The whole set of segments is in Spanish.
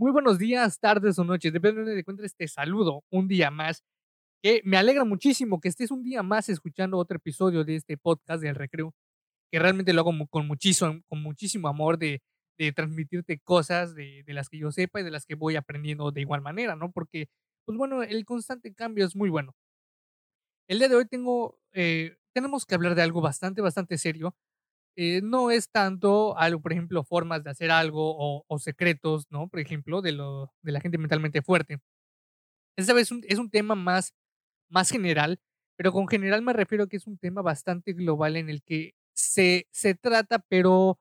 Muy buenos días, tardes o noches, depende de donde te encuentres, te saludo un día más. Que me alegra muchísimo que estés un día más escuchando otro episodio de este podcast del recreo, que realmente lo hago con muchísimo, con muchísimo amor de, transmitirte cosas de, de, las que yo sepa y de las que voy aprendiendo de igual manera, ¿no? Porque, pues bueno, el constante cambio es muy bueno. El día de hoy tengo, eh, tenemos que hablar de algo bastante, bastante serio, eh, no es tanto algo, por ejemplo, formas de hacer algo o, secretos, ¿no? Por ejemplo, de, lo, de la gente mentalmente fuerte. Esta vez es un, tema más, más general, pero con general me refiero a que es un tema bastante global en el que se, se trata, pero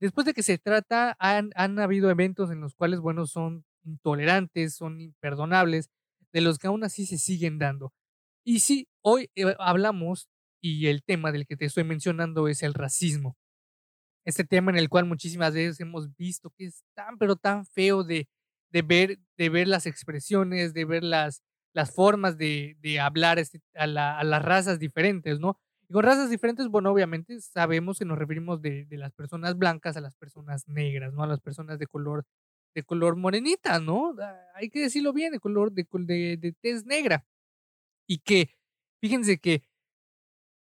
después de que se trata, han, han habido eventos en los cuales, bueno, son intolerantes, son imperdonables, de los que aún así se siguen dando. Y sí, hoy eh, hablamos y el tema del que te estoy mencionando es el racismo. Este tema en el cual muchísimas veces hemos visto que es tan, pero tan feo de, de, ver, de ver las expresiones, de ver las, las formas de, de hablar este, a, la, a, las razas diferentes, ¿no? Y con razas diferentes, bueno, obviamente sabemos que nos referimos de, de, las personas blancas a las personas negras, ¿no? A las personas de color, de color morenita, ¿no? Ah, hay que decirlo bien, de color, de, de, de tez negra. Y que, fíjense que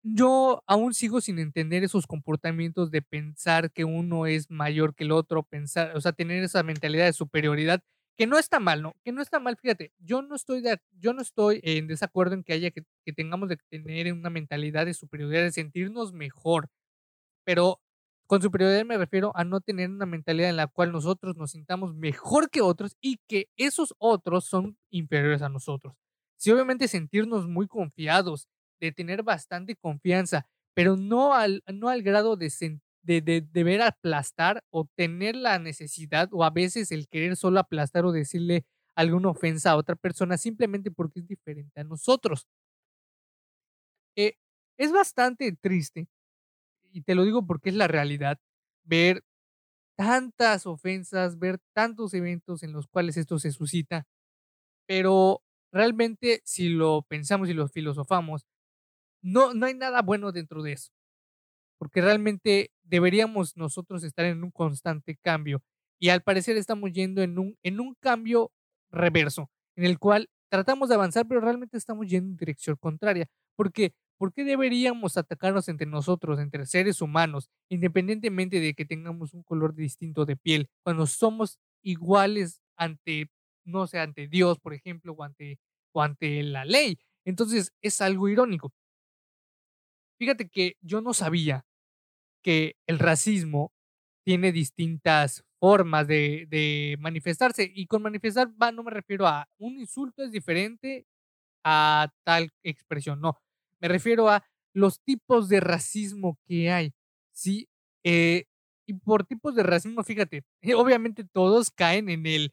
yo aún sigo sin entender esos comportamientos de pensar que uno es mayor que el otro, pensar, o sea, tener esa mentalidad de superioridad, que no está mal, ¿no? Que no está mal, fíjate, yo no estoy, de, yo no estoy en desacuerdo en que haya que, que tengamos de tener una mentalidad de superioridad, de sentirnos mejor, pero con superioridad me refiero a no tener una mentalidad en la cual nosotros nos sintamos mejor que otros y que esos otros son inferiores a nosotros. Si obviamente sentirnos muy confiados, de tener bastante confianza, pero no al, no al grado de, de, de, ver aplastar o tener la necesidad o a veces el querer solo aplastar o decirle alguna ofensa a otra persona simplemente porque es diferente a nosotros. Eh, es bastante triste, y te lo digo porque es la realidad, ver tantas ofensas, ver tantos eventos en los cuales esto se suscita, pero realmente si lo pensamos y lo filosofamos, no, no hay nada bueno dentro de eso. Porque realmente deberíamos nosotros estar en un constante cambio. Y al parecer estamos yendo en un, en un cambio reverso, en el cual tratamos de avanzar, pero realmente estamos yendo en dirección contraria. Porque, ¿por qué deberíamos atacarnos entre nosotros, entre seres humanos, independientemente de que tengamos un color distinto de piel, cuando somos iguales ante, no sé, ante Dios, por ejemplo, o ante, o ante la ley? Entonces es algo irónico. Fíjate que yo no sabía que el racismo tiene distintas formas de, manifestarse. Y con manifestar va, no me refiero a un insulto es diferente a tal expresión, no. Me refiero a los tipos de racismo que hay. Sí, eh, y por tipos de racismo, fíjate, obviamente todos caen en el,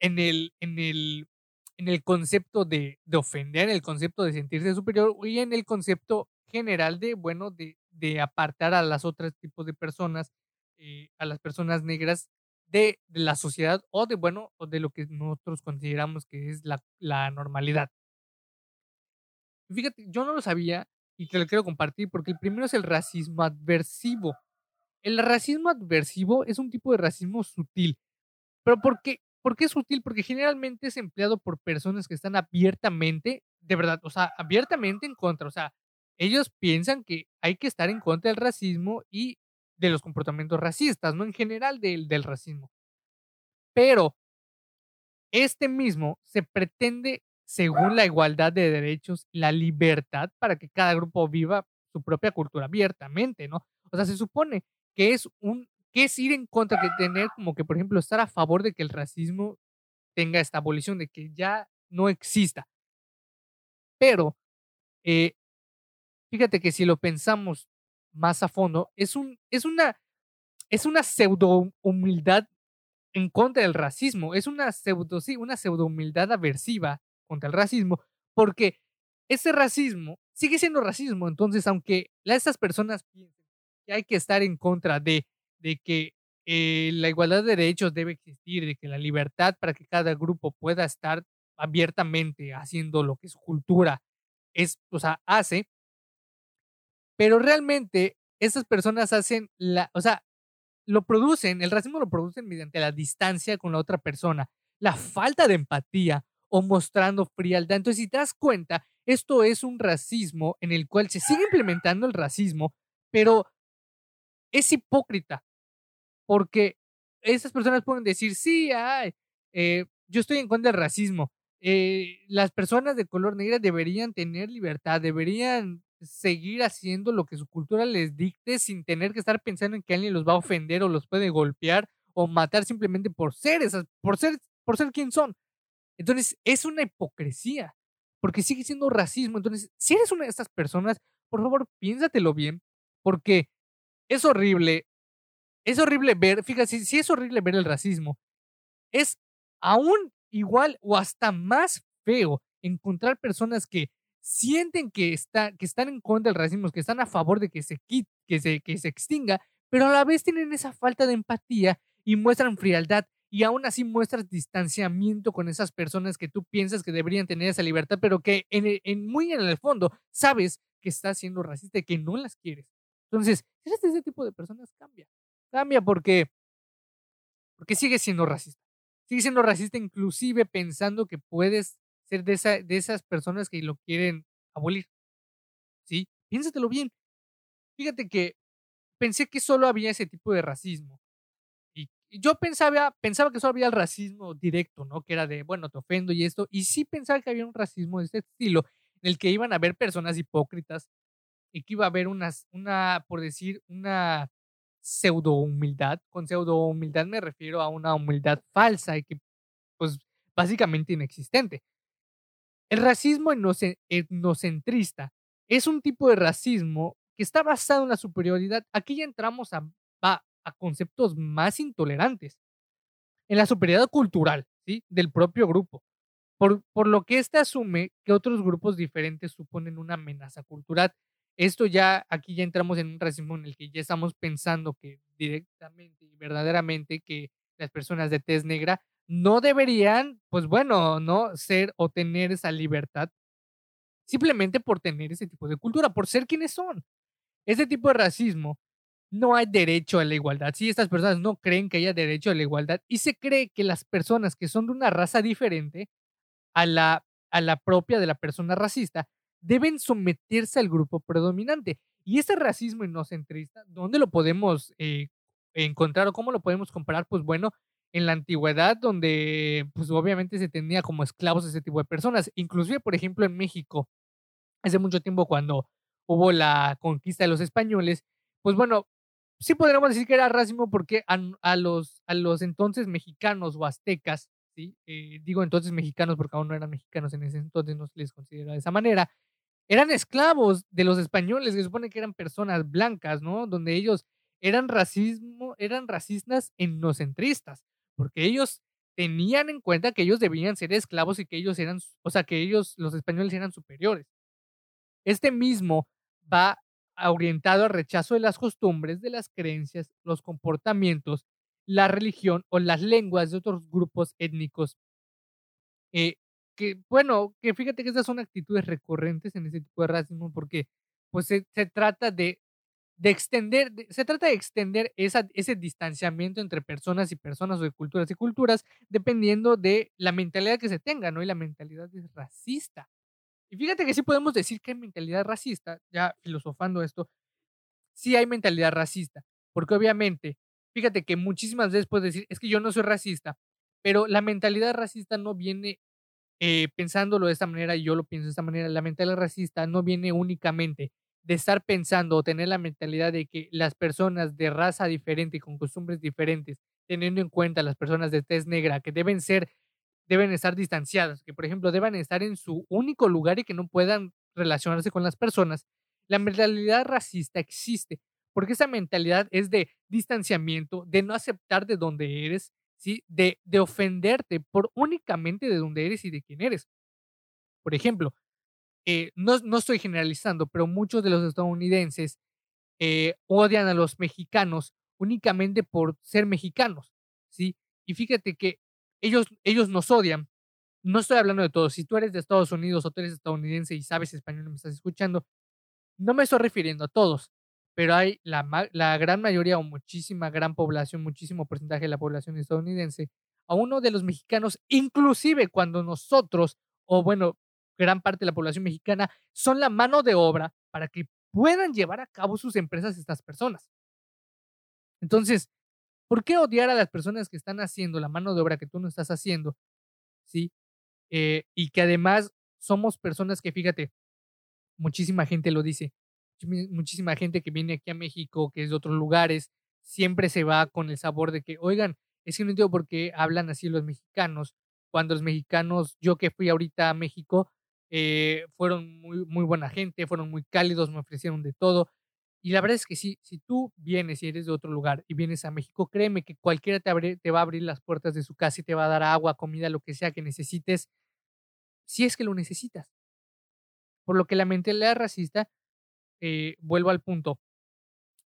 en el, en el, en el concepto de, de ofender, en el concepto de sentirse superior y en el concepto general de, bueno, de, de apartar a las otras tipos de personas, eh, a las personas negras de, de, la sociedad o de, bueno, o de lo que nosotros consideramos que es la, la normalidad. Fíjate, yo no lo sabía y te lo quiero compartir porque el primero es el racismo adversivo. El racismo adversivo es un tipo de racismo sutil. ¿Pero por qué? ¿Por qué es sutil? Porque generalmente es empleado por personas que están abiertamente, de verdad, o sea, abiertamente en contra. O sea, ellos piensan que hay que estar en contra del racismo y de los comportamientos racistas, no en general del, del racismo. Pero este mismo se pretende según la igualdad de derechos, la libertad para que cada grupo viva su propia cultura abiertamente, ¿no? O sea, se supone que es un que es ir en contra que tener como que por ejemplo estar a favor de que el racismo tenga esta abolición de que ya no exista. Pero eh, fíjate que si lo pensamos más a fondo, es, un, es, una, es una pseudo humildad en contra del racismo, es una pseudo, sí, una pseudo humildad aversiva contra el racismo, porque ese racismo sigue siendo racismo, entonces aunque estas personas piensen que hay que estar en contra de, de que eh, la igualdad de derechos debe existir, de que la libertad para que cada grupo pueda estar abiertamente haciendo lo que su cultura es, o sea, hace, pero realmente esas personas hacen la, o sea, lo producen, el racismo lo producen mediante la distancia con la otra persona. la falta de empatía o mostrando frialdad. Entonces, si te das cuenta, esto es un racismo en el cual se sigue implementando el racismo, pero es hipócrita, porque esas personas pueden decir, sí, ay, eh, yo estoy en contra del racismo. Eh, las personas de color negra deberían tener libertad, deberían seguir haciendo lo que su cultura les dicte sin tener que estar pensando en que alguien los va a ofender o los puede golpear o matar simplemente por ser esas, por ser, por ser quien son. Entonces, es una hipocresía, porque sigue siendo racismo. Entonces, si eres una de estas personas, por favor, piénsatelo bien, porque es horrible, es horrible ver, fíjate, si es horrible ver el racismo, es aún igual o hasta más feo encontrar personas que sienten que, está, que están en contra del racismo, que están a favor de que se, quite, que, se, que se extinga, pero a la vez tienen esa falta de empatía y muestran frialdad y aún así muestras distanciamiento con esas personas que tú piensas que deberían tener esa libertad, pero que en, muy en el fondo sabes que estás siendo racista y que no las quieres. Entonces, eres ese tipo de personas, cambia. Cambia porque, porque sigue siendo racista. Sigue siendo racista inclusive pensando que puedes de esas personas que lo quieren abolir. ¿Sí? Piénsatelo bien. Fíjate que pensé que solo había ese tipo de racismo. Y yo pensaba, pensaba que solo había el racismo directo, ¿no? Que era de, bueno, te ofendo y esto. Y sí pensaba que había un racismo de este estilo, en el que iban a haber personas hipócritas y que iba a haber unas, una, por decir, una pseudo humildad. Con pseudo humildad me refiero a una humildad falsa y que, pues, básicamente inexistente. El racismo etnocentrista es un tipo de racismo que está basado en la superioridad. Aquí ya entramos a, conceptos más intolerantes. En la superioridad cultural, ¿sí? Del propio grupo. Por, por lo que éste asume que otros grupos diferentes suponen una amenaza cultural. Esto ya, aquí ya entramos en un racismo en el que ya estamos pensando que directamente y verdaderamente que las personas de tez negra no deberían, pues bueno, no ser o tener esa libertad simplemente por tener ese tipo de cultura, por ser quienes son. Ese tipo de racismo no hay derecho a la igualdad. Si estas personas no creen que haya derecho a la igualdad y se cree que las personas que son de una raza diferente a la, a la propia de la persona racista deben someterse al grupo predominante. Y ese racismo inocentrista, ¿dónde lo podemos eh, encontrar o cómo lo podemos comparar? Pues bueno, en la antigüedad, donde pues obviamente se tenía como esclavos a ese tipo de personas. Inclusive, por ejemplo, en México, hace mucho tiempo cuando hubo la conquista de los españoles, pues bueno, sí podríamos decir que era racismo porque a, los, a los entonces mexicanos o aztecas, ¿sí? Eh, digo entonces mexicanos porque aún no eran mexicanos en ese entonces, no se les considera de esa manera, eran esclavos de los españoles, que se supone que eran personas blancas, ¿no? Donde ellos eran racismo, eran racistas etnocentristas, porque ellos tenían en cuenta que ellos debían ser esclavos y que ellos eran, o sea, que ellos, los españoles, eran superiores. Este mismo va orientado al rechazo de las costumbres, de las creencias, los comportamientos, la religión o las lenguas de otros grupos étnicos eh, que, bueno, que fíjate que esas son actitudes recurrentes en ese tipo de racismo porque pues se, trata de, de extender, se trata de extender esa, ese distanciamiento entre personas y personas o de culturas y culturas dependiendo de la mentalidad que se tenga, ¿no? Y la mentalidad es racista. Y fíjate que sí podemos decir que hay mentalidad racista, ya filosofando esto, sí hay mentalidad racista, porque obviamente, fíjate que muchísimas veces puedes decir, es que yo no soy racista, pero la mentalidad racista no viene eh, pensándolo de esta manera, y yo lo pienso de esta manera, la mentalidad racista no viene únicamente de estar pensando o tener la mentalidad de que las personas de raza diferente y con costumbres diferentes, teniendo en cuenta las personas de tez negra, que deben ser, deben estar distanciadas, que por ejemplo deben estar en su único lugar y que no puedan relacionarse con las personas, la mentalidad racista existe, porque esa mentalidad es de distanciamiento, de no aceptar de dónde eres, de, de ofenderte por únicamente de dónde eres y de quién eres. Por ejemplo, eh, no, no, estoy generalizando, pero muchos de los estadounidenses eh, odian a los mexicanos únicamente por ser mexicanos, ¿sí? Y fíjate que ellos, ellos nos odian. No estoy hablando de todos. Si tú eres de Estados Unidos o tú eres estadounidense y sabes español y me estás escuchando, no me estoy refiriendo a todos pero hay la, la gran mayoría o muchísima gran población, muchísimo porcentaje de la población estadounidense a uno de los mexicanos, inclusive cuando nosotros, o bueno, gran parte de la población mexicana, son la mano de obra para que puedan llevar a cabo sus empresas estas personas. Entonces, ¿por qué odiar a las personas que están haciendo la mano de obra que tú no estás haciendo? ¿Sí? Eh, y que además somos personas que, fíjate, muchísima gente lo dice, muchísima gente que viene aquí a México, que es de otros lugares, siempre se va con el sabor de que, oigan, es que no entiendo por qué hablan así los mexicanos, cuando los mexicanos, yo que fui ahorita a México, eh, fueron muy, muy buena gente, fueron muy cálidos, me ofrecieron de todo. Y la verdad es que sí, si tú vienes y eres de otro lugar y vienes a México, créeme que cualquiera te, te va a abrir las puertas de su casa y te va a dar agua, comida, lo que sea que necesites, si es que lo necesitas. Por lo que la mentalidad racista, eh, vuelvo al punto,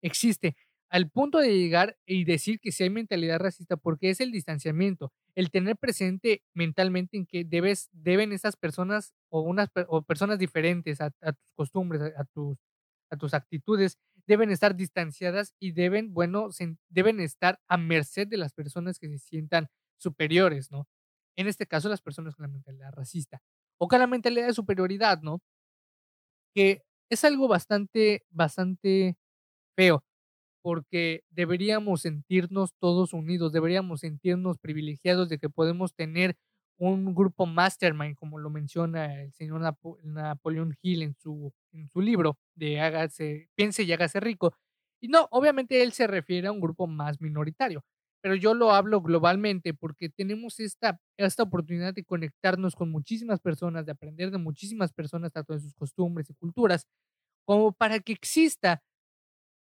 existe al punto de llegar y decir que si hay mentalidad racista, porque es el distanciamiento, el tener presente mentalmente en que debes, deben esas personas o, unas, o personas diferentes a, tus costumbres, a, tus, a tus actitudes, deben estar distanciadas y deben, bueno, deben estar a merced de las personas que se sientan superiores, ¿no? En este caso, las personas con la mentalidad racista o con la mentalidad de superioridad, ¿no? Que es algo bastante, bastante feo porque deberíamos sentirnos todos unidos, deberíamos sentirnos privilegiados de que podemos tener un grupo mastermind, como lo menciona el señor Napoleón Hill en su, en su libro de hágase, Piense y hágase rico. Y no, obviamente él se refiere a un grupo más minoritario, pero yo lo hablo globalmente porque tenemos esta, esta oportunidad de conectarnos con muchísimas personas, de aprender de muchísimas personas, tanto de sus costumbres y culturas, como para que exista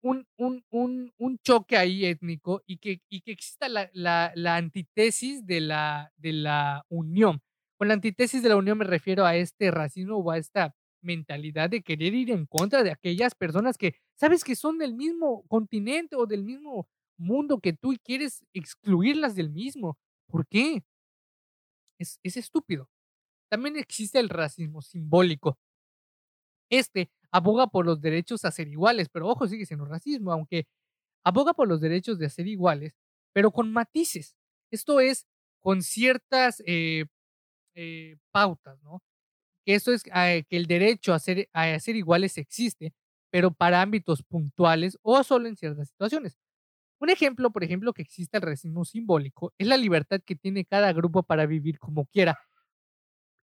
un, un, un, un choque ahí étnico y que, y que exista la, la, la antítesis de la, de la unión. Con la antítesis de la unión me refiero a este racismo o a esta mentalidad de querer ir en contra de aquellas personas que sabes que son del mismo continente o del mismo mundo que tú y quieres excluirlas del mismo. ¿Por qué? Es, es estúpido. También existe el racismo simbólico. Este aboga por los derechos a ser iguales, pero ojo, sigue siendo racismo, aunque aboga por los derechos de ser iguales, pero con matices. Esto es con ciertas eh, eh, pautas, ¿no? Que esto es eh, que el derecho a ser, a ser iguales existe, pero para ámbitos puntuales o solo en ciertas situaciones. Un ejemplo, por ejemplo, que existe el racismo simbólico es la libertad que tiene cada grupo para vivir como quiera.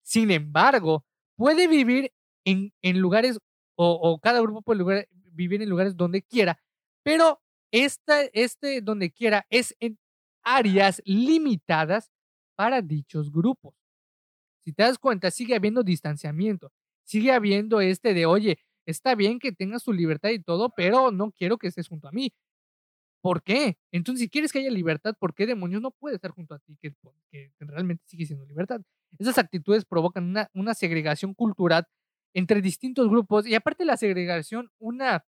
Sin embargo, puede vivir en, en lugares o, cada grupo puede vivir en lugares donde quiera, pero esta, este donde quiera es en áreas limitadas para dichos grupos. Si te das cuenta, sigue habiendo distanciamiento, sigue habiendo este de, oye, está bien que tengas tu libertad y todo, pero no quiero que estés junto a mí. ¿Por qué? Entonces, si quieres que haya libertad, ¿por qué demonios no puede estar junto a ti? Que, realmente sigue siendo libertad. Esas actitudes provocan una segregación cultural entre distintos grupos y aparte la segregación, una,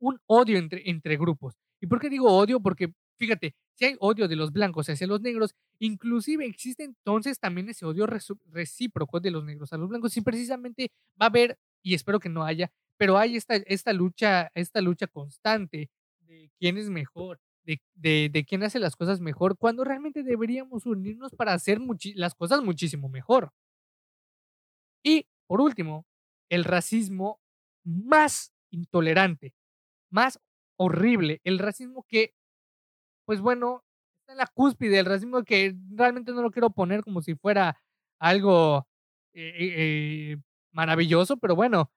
un odio entre, entre grupos. ¿Y por qué digo odio? Porque fíjate, si hay odio de los blancos hacia los negros, inclusive existe entonces también ese odio recíproco de los negros a los blancos y precisamente va a haber, y espero que no haya, pero hay esta, esta, lucha, esta lucha constante de quién es mejor, de, de, de, quién hace las cosas mejor, cuando realmente deberíamos unirnos para hacer las cosas muchísimo mejor. Y por último, el racismo más intolerante, más horrible, el racismo que, pues bueno, está en la cúspide, el racismo que realmente no lo quiero poner como si fuera algo eh, eh, maravilloso, pero bueno,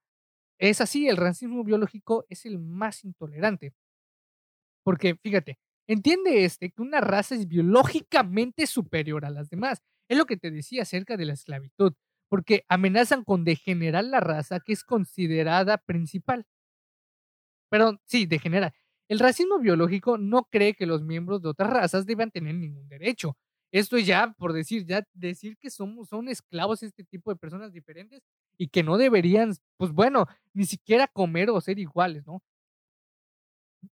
es así, el racismo biológico es el más intolerante. Porque, fíjate, entiende este que una raza es biológicamente superior a las demás. Es lo que te decía acerca de la esclavitud porque amenazan con degenerar la raza que es considerada principal. Perdón, sí, degenerar. El racismo biológico no cree que los miembros de otras razas deban tener ningún derecho. Esto es ya, por decir, ya decir que somos, son esclavos este tipo de personas diferentes y que no deberían, pues bueno, ni siquiera comer o ser iguales, ¿no?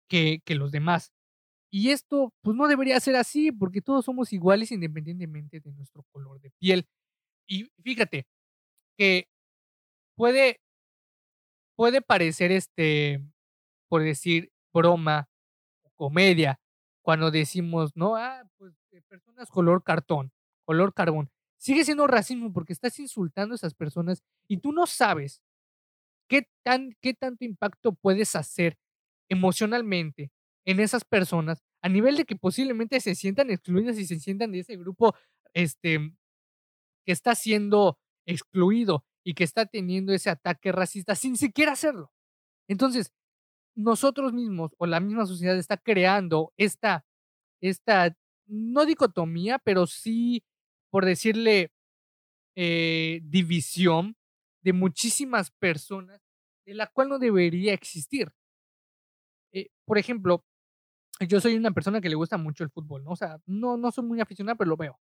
Que, que los demás. Y esto, pues no debería ser así, porque todos somos iguales independientemente de nuestro color de piel. Y fíjate que puede, puede parecer, este, por decir, broma o comedia, cuando decimos, no, ah, pues personas color cartón, color carbón. Sigue siendo racismo porque estás insultando a esas personas y tú no sabes qué, tan, qué tanto impacto puedes hacer emocionalmente en esas personas a nivel de que posiblemente se sientan excluidas y se sientan de ese grupo este, que está siendo excluido y que está teniendo ese ataque racista sin siquiera hacerlo. Entonces, nosotros mismos o la misma sociedad está creando esta, esta no dicotomía, pero sí, por decirle, eh, división de muchísimas personas de la cual no debería existir. Eh, por ejemplo, yo soy una persona que le gusta mucho el fútbol, ¿no? O sea, no, no soy muy aficionado, pero lo veo.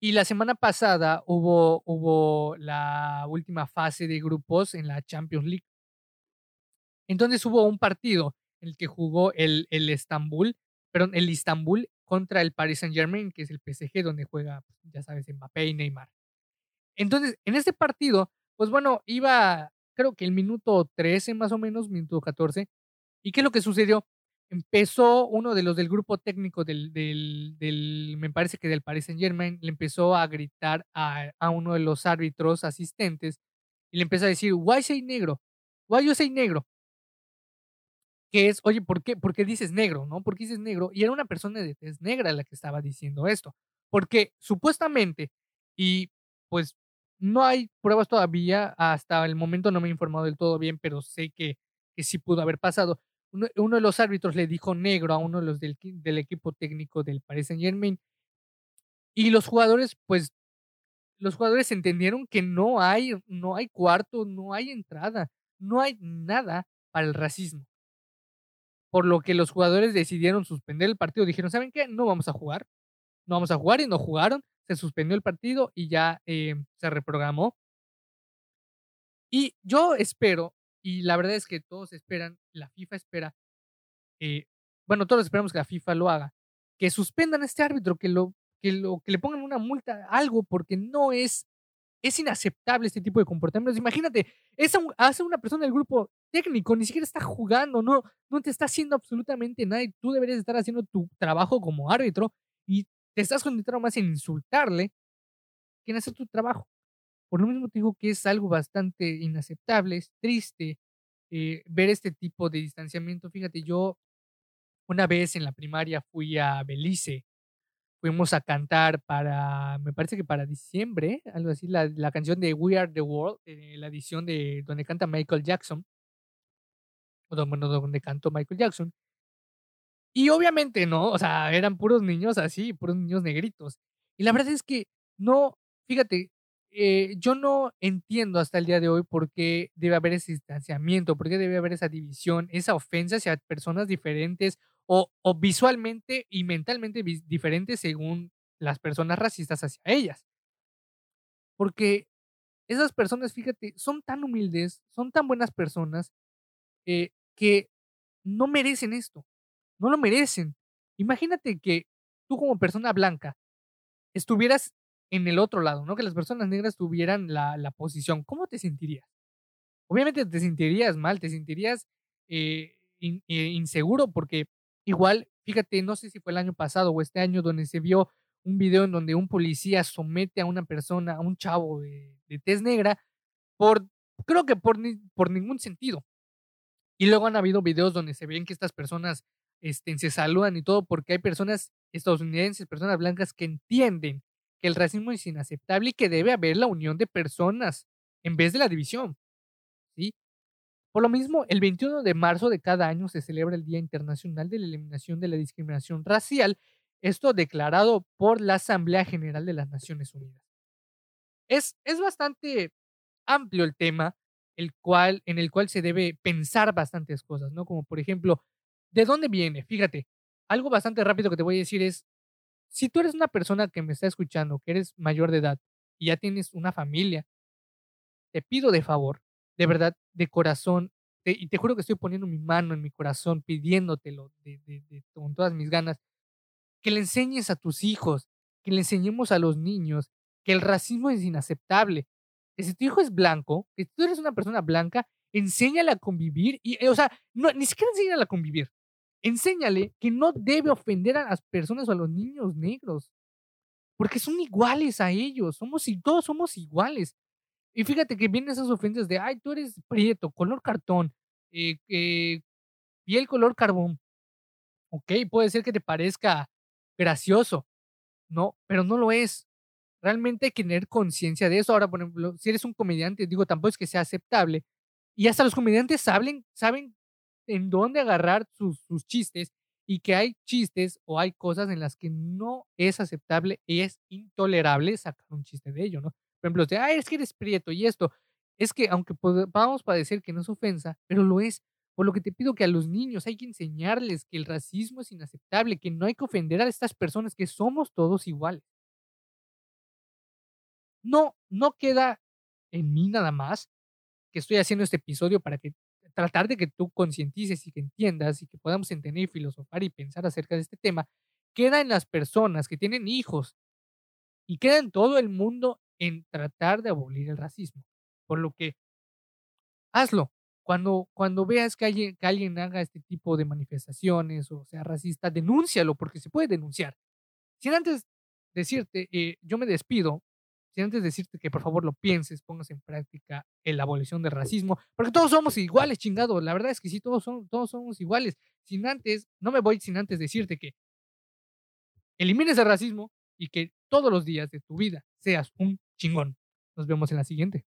Y la semana pasada hubo, hubo la última fase de grupos en la Champions League. Entonces hubo un partido en el que jugó el, el Estambul, perdón, el Istanbul contra el Paris Saint Germain, que es el PSG donde juega, pues, ya sabes, Mbappé y Neymar. Entonces, en este partido, pues bueno, iba, creo que el minuto 13 más o menos, minuto 14. ¿Y qué es lo que sucedió? Empezó uno de los del grupo técnico del, del, me parece que del Paris Saint Germain, le empezó a gritar a, a, uno de los árbitros asistentes y le empezó a decir, why say negro? Why you say negro? Que es, oye, ¿por qué, ¿por qué dices negro? ¿No? ¿Por qué dices negro? Y era una persona de tez negra la que estaba diciendo esto. Porque supuestamente, y pues no hay pruebas todavía, hasta el momento no me he informado del todo bien, pero sé que, que sí pudo haber pasado uno, de los árbitros le dijo negro a uno de los del, equipo técnico del Paris Saint Germain. Y los jugadores, pues, los jugadores entendieron que no hay, no hay cuarto, no hay entrada, no hay nada para el racismo. Por lo que los jugadores decidieron suspender el partido. Dijeron, ¿saben qué? No vamos a jugar. No vamos a jugar y no jugaron. Se suspendió el partido y ya eh, se reprogramó. Y yo espero y la verdad es que todos esperan, la FIFA espera, eh, bueno, todos esperamos que la FIFA lo haga, que suspendan a este árbitro, que lo, que lo, que le pongan una multa, algo, porque no es, es inaceptable este tipo de comportamientos. Imagínate, es hace una persona del grupo técnico, ni siquiera está jugando, no, no te está haciendo absolutamente nada y tú deberías estar haciendo tu trabajo como árbitro y te estás concentrando más en insultarle que en hacer tu trabajo. Por lo mismo te digo que es algo bastante inaceptable, es triste eh, ver este tipo de distanciamiento. Fíjate, yo una vez en la primaria fui a Belice, fuimos a cantar para, me parece que para diciembre, algo así, la, la canción de We Are the World, eh, la edición de donde canta Michael Jackson, o donde cantó Michael Jackson. Y obviamente, ¿no? O sea, eran puros niños así, puros niños negritos. Y la verdad es que no, fíjate, eh, yo no entiendo hasta el día de hoy por qué debe haber ese distanciamiento, por qué debe haber esa división, esa ofensa hacia personas diferentes o, o visualmente y mentalmente diferentes según las personas racistas hacia ellas. Porque esas personas, fíjate, son tan humildes, son tan buenas personas eh, que no merecen esto, no lo merecen. Imagínate que tú como persona blanca estuvieras en el otro lado, ¿no? Que las personas negras tuvieran la, la posición. ¿Cómo te sentirías? Obviamente te sentirías mal, te sentirías eh, eh, inseguro porque igual, fíjate, no sé si fue el año pasado o este año donde se vio un video en donde un policía somete a una persona, a un chavo de, de tez negra, por, creo que por, por ningún sentido. Y luego han habido videos donde se ven que estas personas este, se saludan y todo porque hay personas estadounidenses, personas blancas que entienden que el racismo es inaceptable y que debe haber la unión de personas en vez de la división. ¿sí? Por lo mismo, el 21 de marzo de cada año se celebra el Día Internacional de la Eliminación de la Discriminación Racial, esto declarado por la Asamblea General de las Naciones Unidas. Es, es bastante amplio el tema el cual, en el cual se debe pensar bastantes cosas, ¿no? Como por ejemplo, ¿de dónde viene? Fíjate, algo bastante rápido que te voy a decir es, si tú eres una persona que me está escuchando, que eres mayor de edad y ya tienes una familia, te pido de favor, de verdad, de corazón, y te juro que estoy poniendo mi mano en mi corazón, pidiéndotelo de, de, con todas mis ganas, que le enseñes a tus hijos, que le enseñemos a los niños que el racismo es inaceptable, que si tu hijo es blanco, que tú eres una persona blanca, enséñale a convivir y, o sea, no, ni siquiera enséñale a convivir, enséñale que no debe ofender a las personas o a los niños negros, porque son iguales a ellos, somos y todos somos iguales. Y fíjate que vienen esas ofensas de, ay, tú eres prieto, color cartón, eh, eh, piel color carbón. Ok, puede ser que te parezca gracioso, no, pero no lo es. Realmente hay que tener conciencia de eso. Ahora, por ejemplo, si eres un comediante, digo, tampoco es que sea aceptable. Y hasta los comediantes saben, saben en dónde agarrar sus, sus chistes y que hay chistes o hay cosas en las que no es aceptable y es intolerable sacar un chiste de ello, ¿no? Por ejemplo, de, ay, es que eres prieto y esto. Es que aunque podamos padecer que no es ofensa, pero lo es. Por lo que te pido que a los niños hay que enseñarles que el racismo es inaceptable, que no hay que ofender a estas personas, que somos todos iguales. No, no queda en mí nada más que estoy haciendo este episodio para que tratar de que tú concientices y que entiendas y que podamos entender, filosofar y pensar acerca de este tema, queda en las personas que tienen hijos y queda en todo el mundo en tratar de abolir el racismo. Por lo que hazlo. Cuando, cuando veas que alguien, que alguien haga este tipo de manifestaciones o sea racista, denúncialo porque se puede denunciar. Sin antes decirte, eh, yo me despido sin antes decirte que por favor lo pienses, pongas en práctica la abolición del racismo, porque todos somos iguales, chingado. La verdad es que sí, todos, son, todos somos iguales. Sin antes, no me voy sin antes decirte que elimines el racismo y que todos los días de tu vida seas un chingón. Nos vemos en la siguiente.